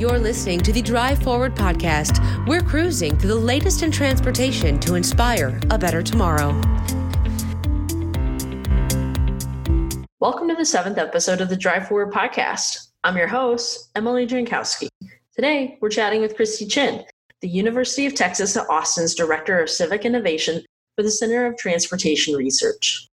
You're listening to the Drive Forward podcast. We're cruising through the latest in transportation to inspire a better tomorrow. Welcome to the seventh episode of the Drive Forward podcast. I'm your host, Emily Jankowski. Today, we're chatting with Kristie Chin, the University of Texas at Austin's Director of Civic Innovation for the Center of Transportation Research.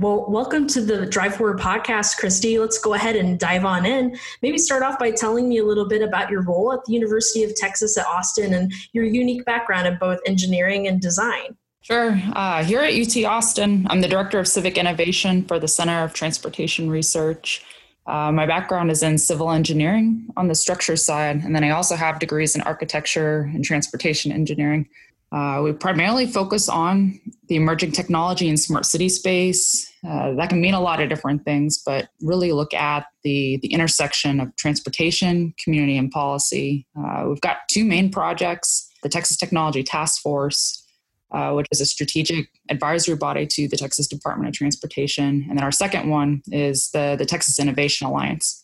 Well, welcome to the Drive Forward podcast, Kristie. Let's go ahead and dive on in. Maybe start off by telling me a little bit about your role at the University of Texas at Austin and your unique background in both engineering and design. Sure. Uh, here at UT Austin, I'm the Director of Civic Innovation for the Center of Transportation Research. Uh, my background is in civil engineering on the structure side, and then I also have degrees in architecture and transportation engineering. Uh, we primarily focus on the emerging technology in smart city space. Uh, that can mean a lot of different things, but really look at the, the intersection of transportation, community, and policy. Uh, we've got two main projects the Texas Technology Task Force, uh, which is a strategic advisory body to the Texas Department of Transportation. And then our second one is the, the Texas Innovation Alliance.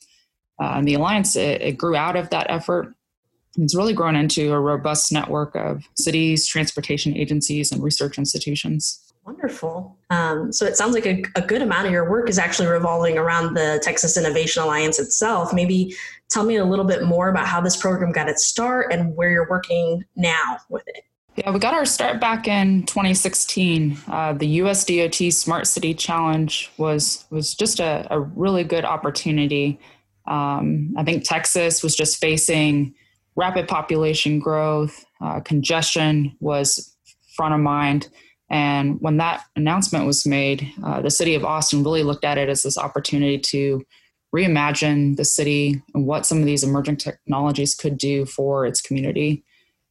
Uh, and the alliance, it, it grew out of that effort it's really grown into a robust network of cities, transportation agencies, and research institutions. Wonderful. Um, so it sounds like a, a, good amount of your work is actually revolving around the Texas Innovation Alliance itself. Maybe tell me a little bit more about how this program got its start and where you're working now with it. Yeah, we got our start back in 2016. Uh, the USDOT Smart City Challenge was was just a, a really good opportunity. Um, I think Texas was just facing rapid population growth, uh, congestion was front of mind. And when that announcement was made, uh, the city of Austin really looked at it as this opportunity to reimagine the city and what some of these emerging technologies could do for its community.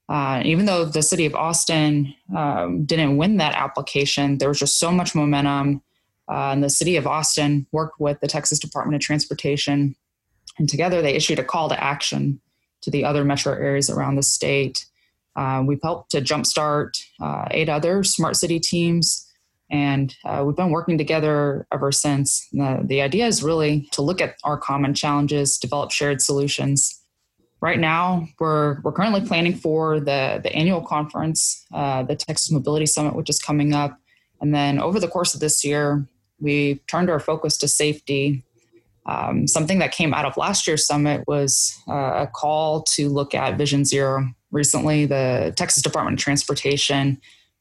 Uh, even though the city of Austin um, didn't win that application, there was just so much momentum. Uh, and the city of Austin worked with the Texas Department of Transportation, and together they issued a call to action to the other metro areas around the state. Uh, we've helped to jumpstart uh, eight other smart city teams, and uh, we've been working together ever since. The, the idea is really to look at our common challenges, develop shared solutions. Right now, we're, we're currently planning for the, the annual conference, uh, the Texas Mobility Summit, which is coming up. And then over the course of this year, we turned our focus to safety um, something that came out of last year's summit was uh, a call to look at Vision Zero. Recently, the Texas Department of Transportation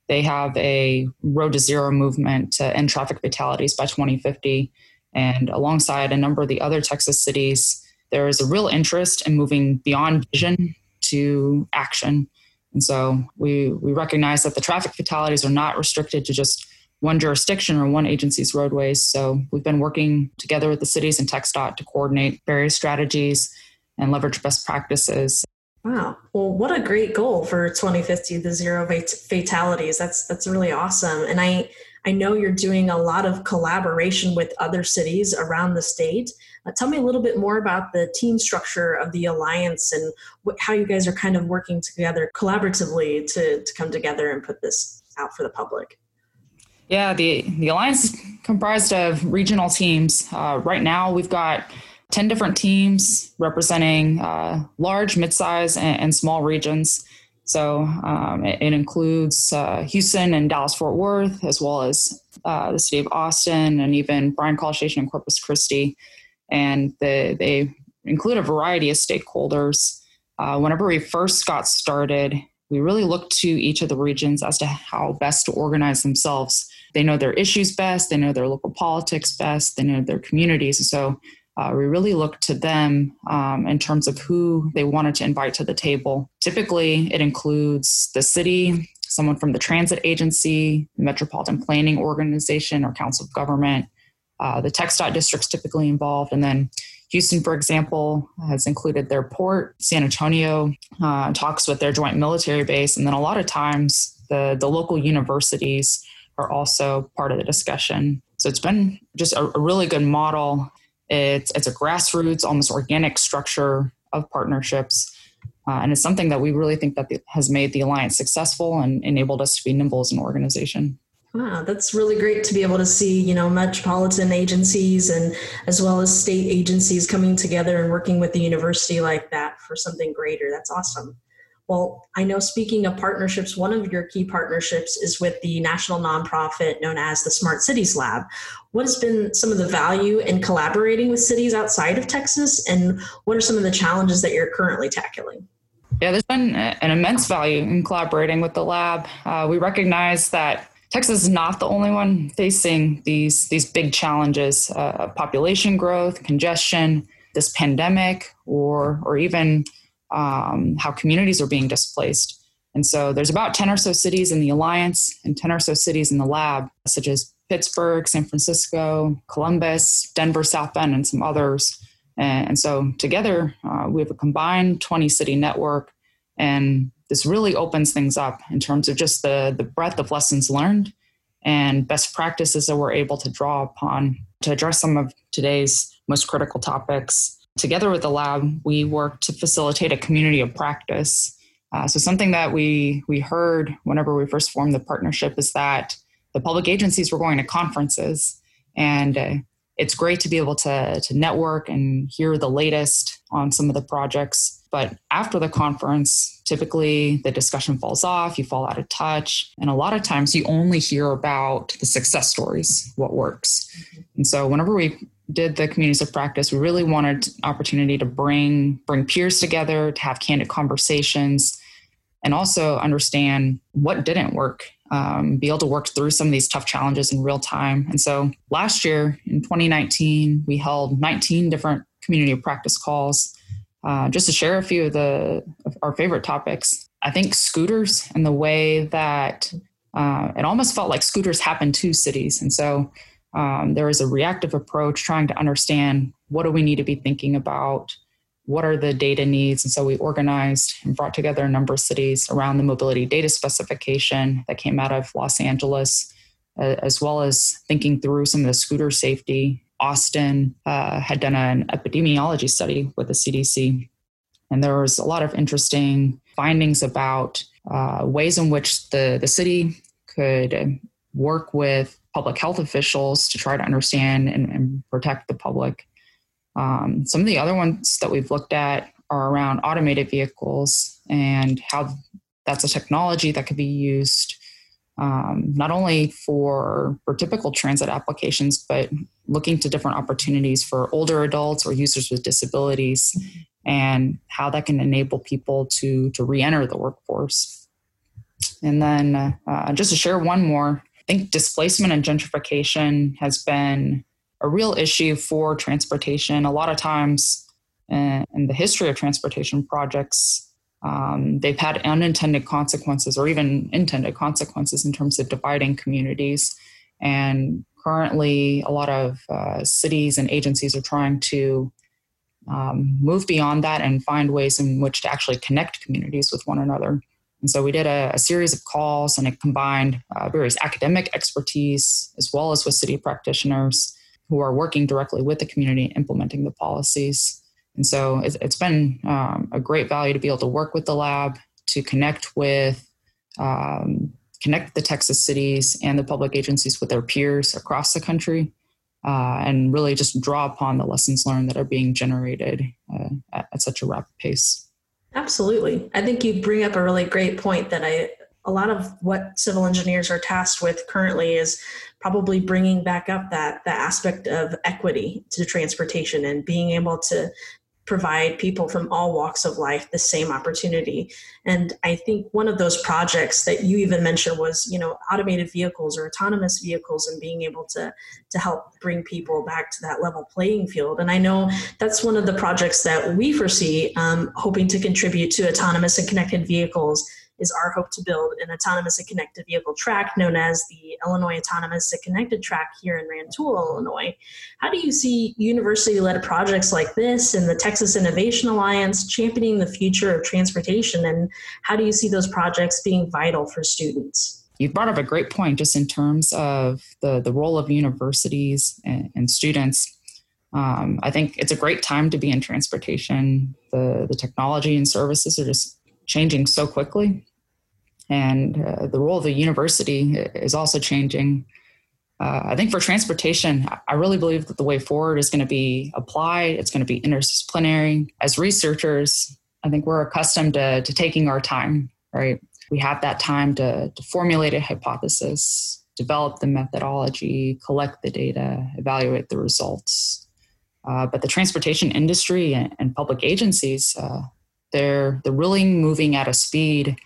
they have a Road to Zero movement to end traffic fatalities by 2050, and alongside a number of the other Texas cities, there is a real interest in moving beyond vision to action. And so we we recognize that the traffic fatalities are not restricted to just one jurisdiction or one agency's roadways. So we've been working together with the cities and TxDOT to coordinate various strategies and leverage best practices. Wow. Well, what a great goal for 2050, the zero fatalities. That's that's really awesome. And I I know you're doing a lot of collaboration with other cities around the state. Uh, tell me a little bit more about the team structure of the alliance and how you guys are kind of working together collaboratively to, to come together and put this out for the public. Yeah, the, the alliance is comprised of regional teams. Uh, right now, we've got 10 different teams representing uh, large, midsize, and, and, small regions. So um, it, it, includes uh, Houston and Dallas Fort Worth, as well as uh, the city of Austin and even Bryan College Station and Corpus Christi. And the, they include a variety of stakeholders. Uh, whenever we first got started, we really looked to each of the regions as to how best to organize themselves they know their issues best, they know their local politics best, they know their communities. So uh, we really look to them um, in terms of who they wanted to invite to the table. Typically, it includes the city, someone from the transit agency, metropolitan planning organization or council of government. Uh, the TxDOT districts typically involved, and then Houston, for example, has included their port. San Antonio uh, talks with their joint military base, and then a lot of times the the local universities are also part of the discussion. So it's been just a, a really good model. It's it's a grassroots, almost organic structure of partnerships. Uh, and it's something that we really think that the, has made the alliance successful and enabled us to be nimble as an organization. Wow, that's really great to be able to see, you know, metropolitan agencies and as well as state agencies coming together and working with the university like that for something greater. That's awesome. Well, I know speaking of partnerships, one of your key partnerships is with the national nonprofit known as the Smart Cities Lab. What has been some of the value in collaborating with cities outside of Texas, and what are some of the challenges that you're currently tackling? Yeah, there's been an immense value in collaborating with the lab. Uh, we recognize that Texas is not the only one facing these these big challenges: uh, population growth, congestion, this pandemic, or or even um, how communities are being displaced. And so there's about 10 or so cities in the alliance and 10 or so cities in the lab, such as Pittsburgh, San Francisco, Columbus, Denver, South Bend, and some others. And, so together, uh, we have a combined 20 city network. And this really opens things up in terms of just the, the breadth of lessons learned and best practices that we're able to draw upon to address some of today's most critical topics. Together with the lab, we work to facilitate a community of practice. Uh, so something that we we heard whenever we first formed the partnership is that the public agencies were going to conferences, and uh, it's great to be able to to network and hear the latest on some of the projects. But after the conference, typically the discussion falls off, you fall out of touch, and a lot of times you only hear about the success stories, what works. And so whenever we did the communities of practice, we really wanted opportunity to bring bring peers together, to have candid conversations, and also understand what didn't work um, be able to work through some of these tough challenges in real time. And so last year in 2019, we held 19 different community of practice calls. Uh, just to share a few of the of our favorite topics, I think scooters and the way that uh, it almost felt like scooters happened to cities, and so um, there was a reactive approach trying to understand what do we need to be thinking about what are the data needs? And so we organized and brought together a number of cities around the mobility data specification that came out of Los Angeles, uh, as well as thinking through some of the scooter safety. Austin uh, had done an epidemiology study with the CDC, and there was a lot of interesting findings about uh, ways in which the, the city could work with public health officials to try to understand and, and protect the public um, some of the other ones that we've looked at are around automated vehicles and how that's a technology that could be used um, not only for for typical transit applications, but looking to different opportunities for older adults or users with disabilities, and how that can enable people to to re-enter the workforce. And then, uh, just to share one more, I think displacement and gentrification has been a real issue for transportation. A lot of times uh, in the history of transportation projects, um, they've had unintended consequences or even intended consequences in terms of dividing communities. And currently, a lot of uh, cities and agencies are trying to um, move beyond that and find ways in which to actually connect communities with one another. And so we did a, a series of calls and it combined uh, various academic expertise as well as with city practitioners who are working directly with the community implementing the policies. And so it's, it's been um, a great value to be able to work with the lab, to connect with um, connect the Texas cities and the public agencies with their peers across the country, uh, and really just draw upon the lessons learned that are being generated uh, at, at such a rapid pace. Absolutely. I think you bring up a really great point that I a lot of what civil engineers are tasked with currently is probably bringing back up that that aspect of equity to transportation and being able to provide people from all walks of life the same opportunity. And i think one of those projects that you even mentioned was you know automated vehicles or autonomous vehicles and being able to to help bring people back to that level playing field. And i know that's one of the projects that we foresee um, hoping to contribute to autonomous and connected vehicles is our hope to build an autonomous and connected vehicle track known as the Illinois Autonomous and Connected Track here in Rantoul, Illinois. How do you see university led projects like this and the Texas Innovation Alliance championing the future of transportation? And how do you see those projects being vital for students? you brought up a great point just in terms of the, the role of universities and, and students. Um, I think it's a great time to be in transportation. The, the technology and services are just changing so quickly. And uh, the role of the university is also changing. Uh, I think for transportation, I really believe that the way forward is going to be applied. It's going to be interdisciplinary. As researchers, I think we're accustomed to, to taking our time, right? We have that time to, to formulate a hypothesis, develop the methodology, collect the data, evaluate the results. Uh, but the transportation industry and, and public agencies, uh, they're they're really moving at a speed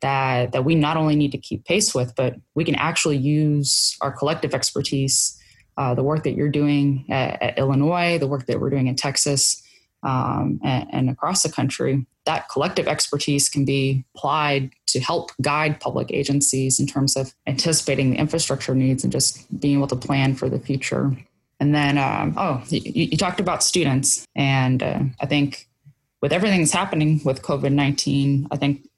that that we not only need to keep pace with, but we can actually use our collective expertise, uh, the work that you're doing at, at, Illinois, the work that we're doing in Texas, um, and, and across the country. That collective expertise can be applied to help guide public agencies in terms of anticipating the infrastructure needs and just being able to plan for the future. And then, um, oh, you, you, talked about students, and uh, I think with everything that's happening with COVID 19, I think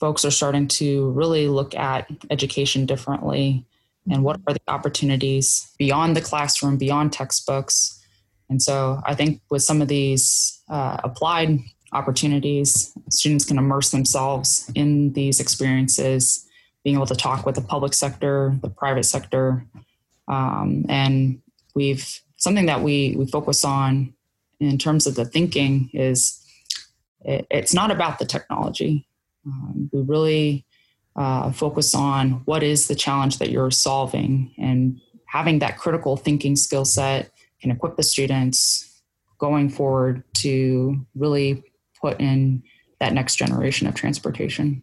folks are starting to really look at education differently and what are the opportunities beyond the classroom, beyond textbooks. And so I think with some of these uh, applied opportunities, students can immerse themselves in these experiences, being able to talk with the public sector, the private sector. Um, and we've something that we, we focus on in terms of the thinking is it, it's not about the technology. Um, we really uh, focus on what is the challenge that you're solving and having that critical thinking skill set can equip the students going forward to really put in that next generation of transportation.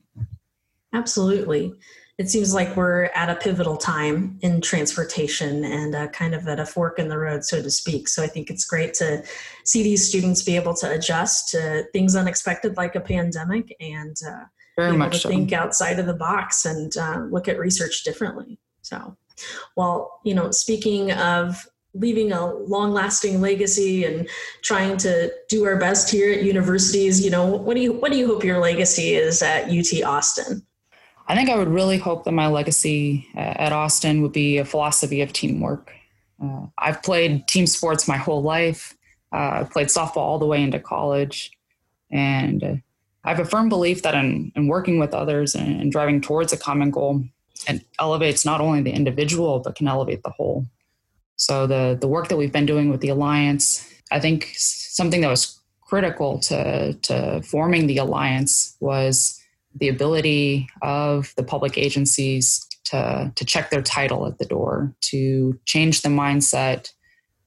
Absolutely it seems like we're at a pivotal time in transportation and uh, kind of at a fork in the road, so to speak. So I think it's great to see these students be able to adjust to things unexpected like a pandemic and uh, Very be able to so. think outside of the box and uh, look at research differently. So, well, you know, speaking of leaving a long lasting legacy and trying to do our best here at universities you know what do you what do you hope your legacy is at UT Austin I think I would really hope that my legacy uh, at Austin would be a philosophy of teamwork. Uh, I've played team sports my whole life. Uh, I've played softball all the way into college. And uh, I have a firm belief that in, in working with others and, and, driving towards a common goal, it elevates not only the individual, but can elevate the whole. So the, the work that we've been doing with the Alliance, I think something that was critical to, to forming the Alliance was the ability of the public agencies to, to check their title at the door, to change the mindset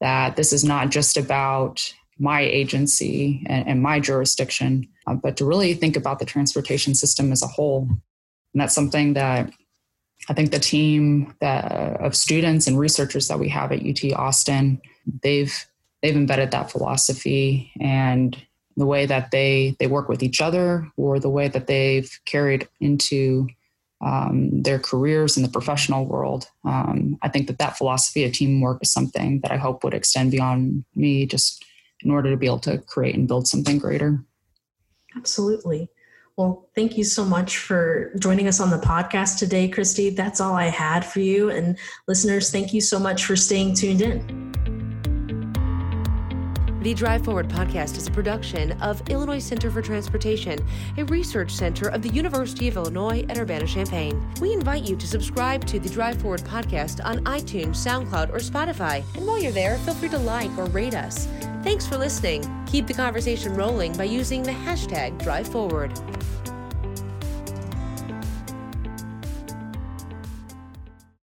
that this is not just about my agency and, and my jurisdiction, uh, but to really think about the transportation system as a whole. And that's something that I think the team that, of students and researchers that we have at UT Austin, they've they've embedded that philosophy and the way that they they work with each other or the way that they've carried into um, their careers in the professional world. Um, I think that that philosophy of teamwork is something that I hope would extend beyond me, just in order to be able to create and build something greater. Absolutely. Well, thank you so much for joining us on the podcast today, Kristie. That's all I had for you. And listeners, thank you so much for staying tuned in. The Drive Forward podcast is a production of Illinois Center for Transportation, a research center of the University of Illinois at Urbana Champaign. We invite you to subscribe to the Drive Forward podcast on iTunes, SoundCloud, or Spotify. And while you're there, feel free to like or rate us. Thanks for listening. Keep the conversation rolling by using the hashtag Drive Forward.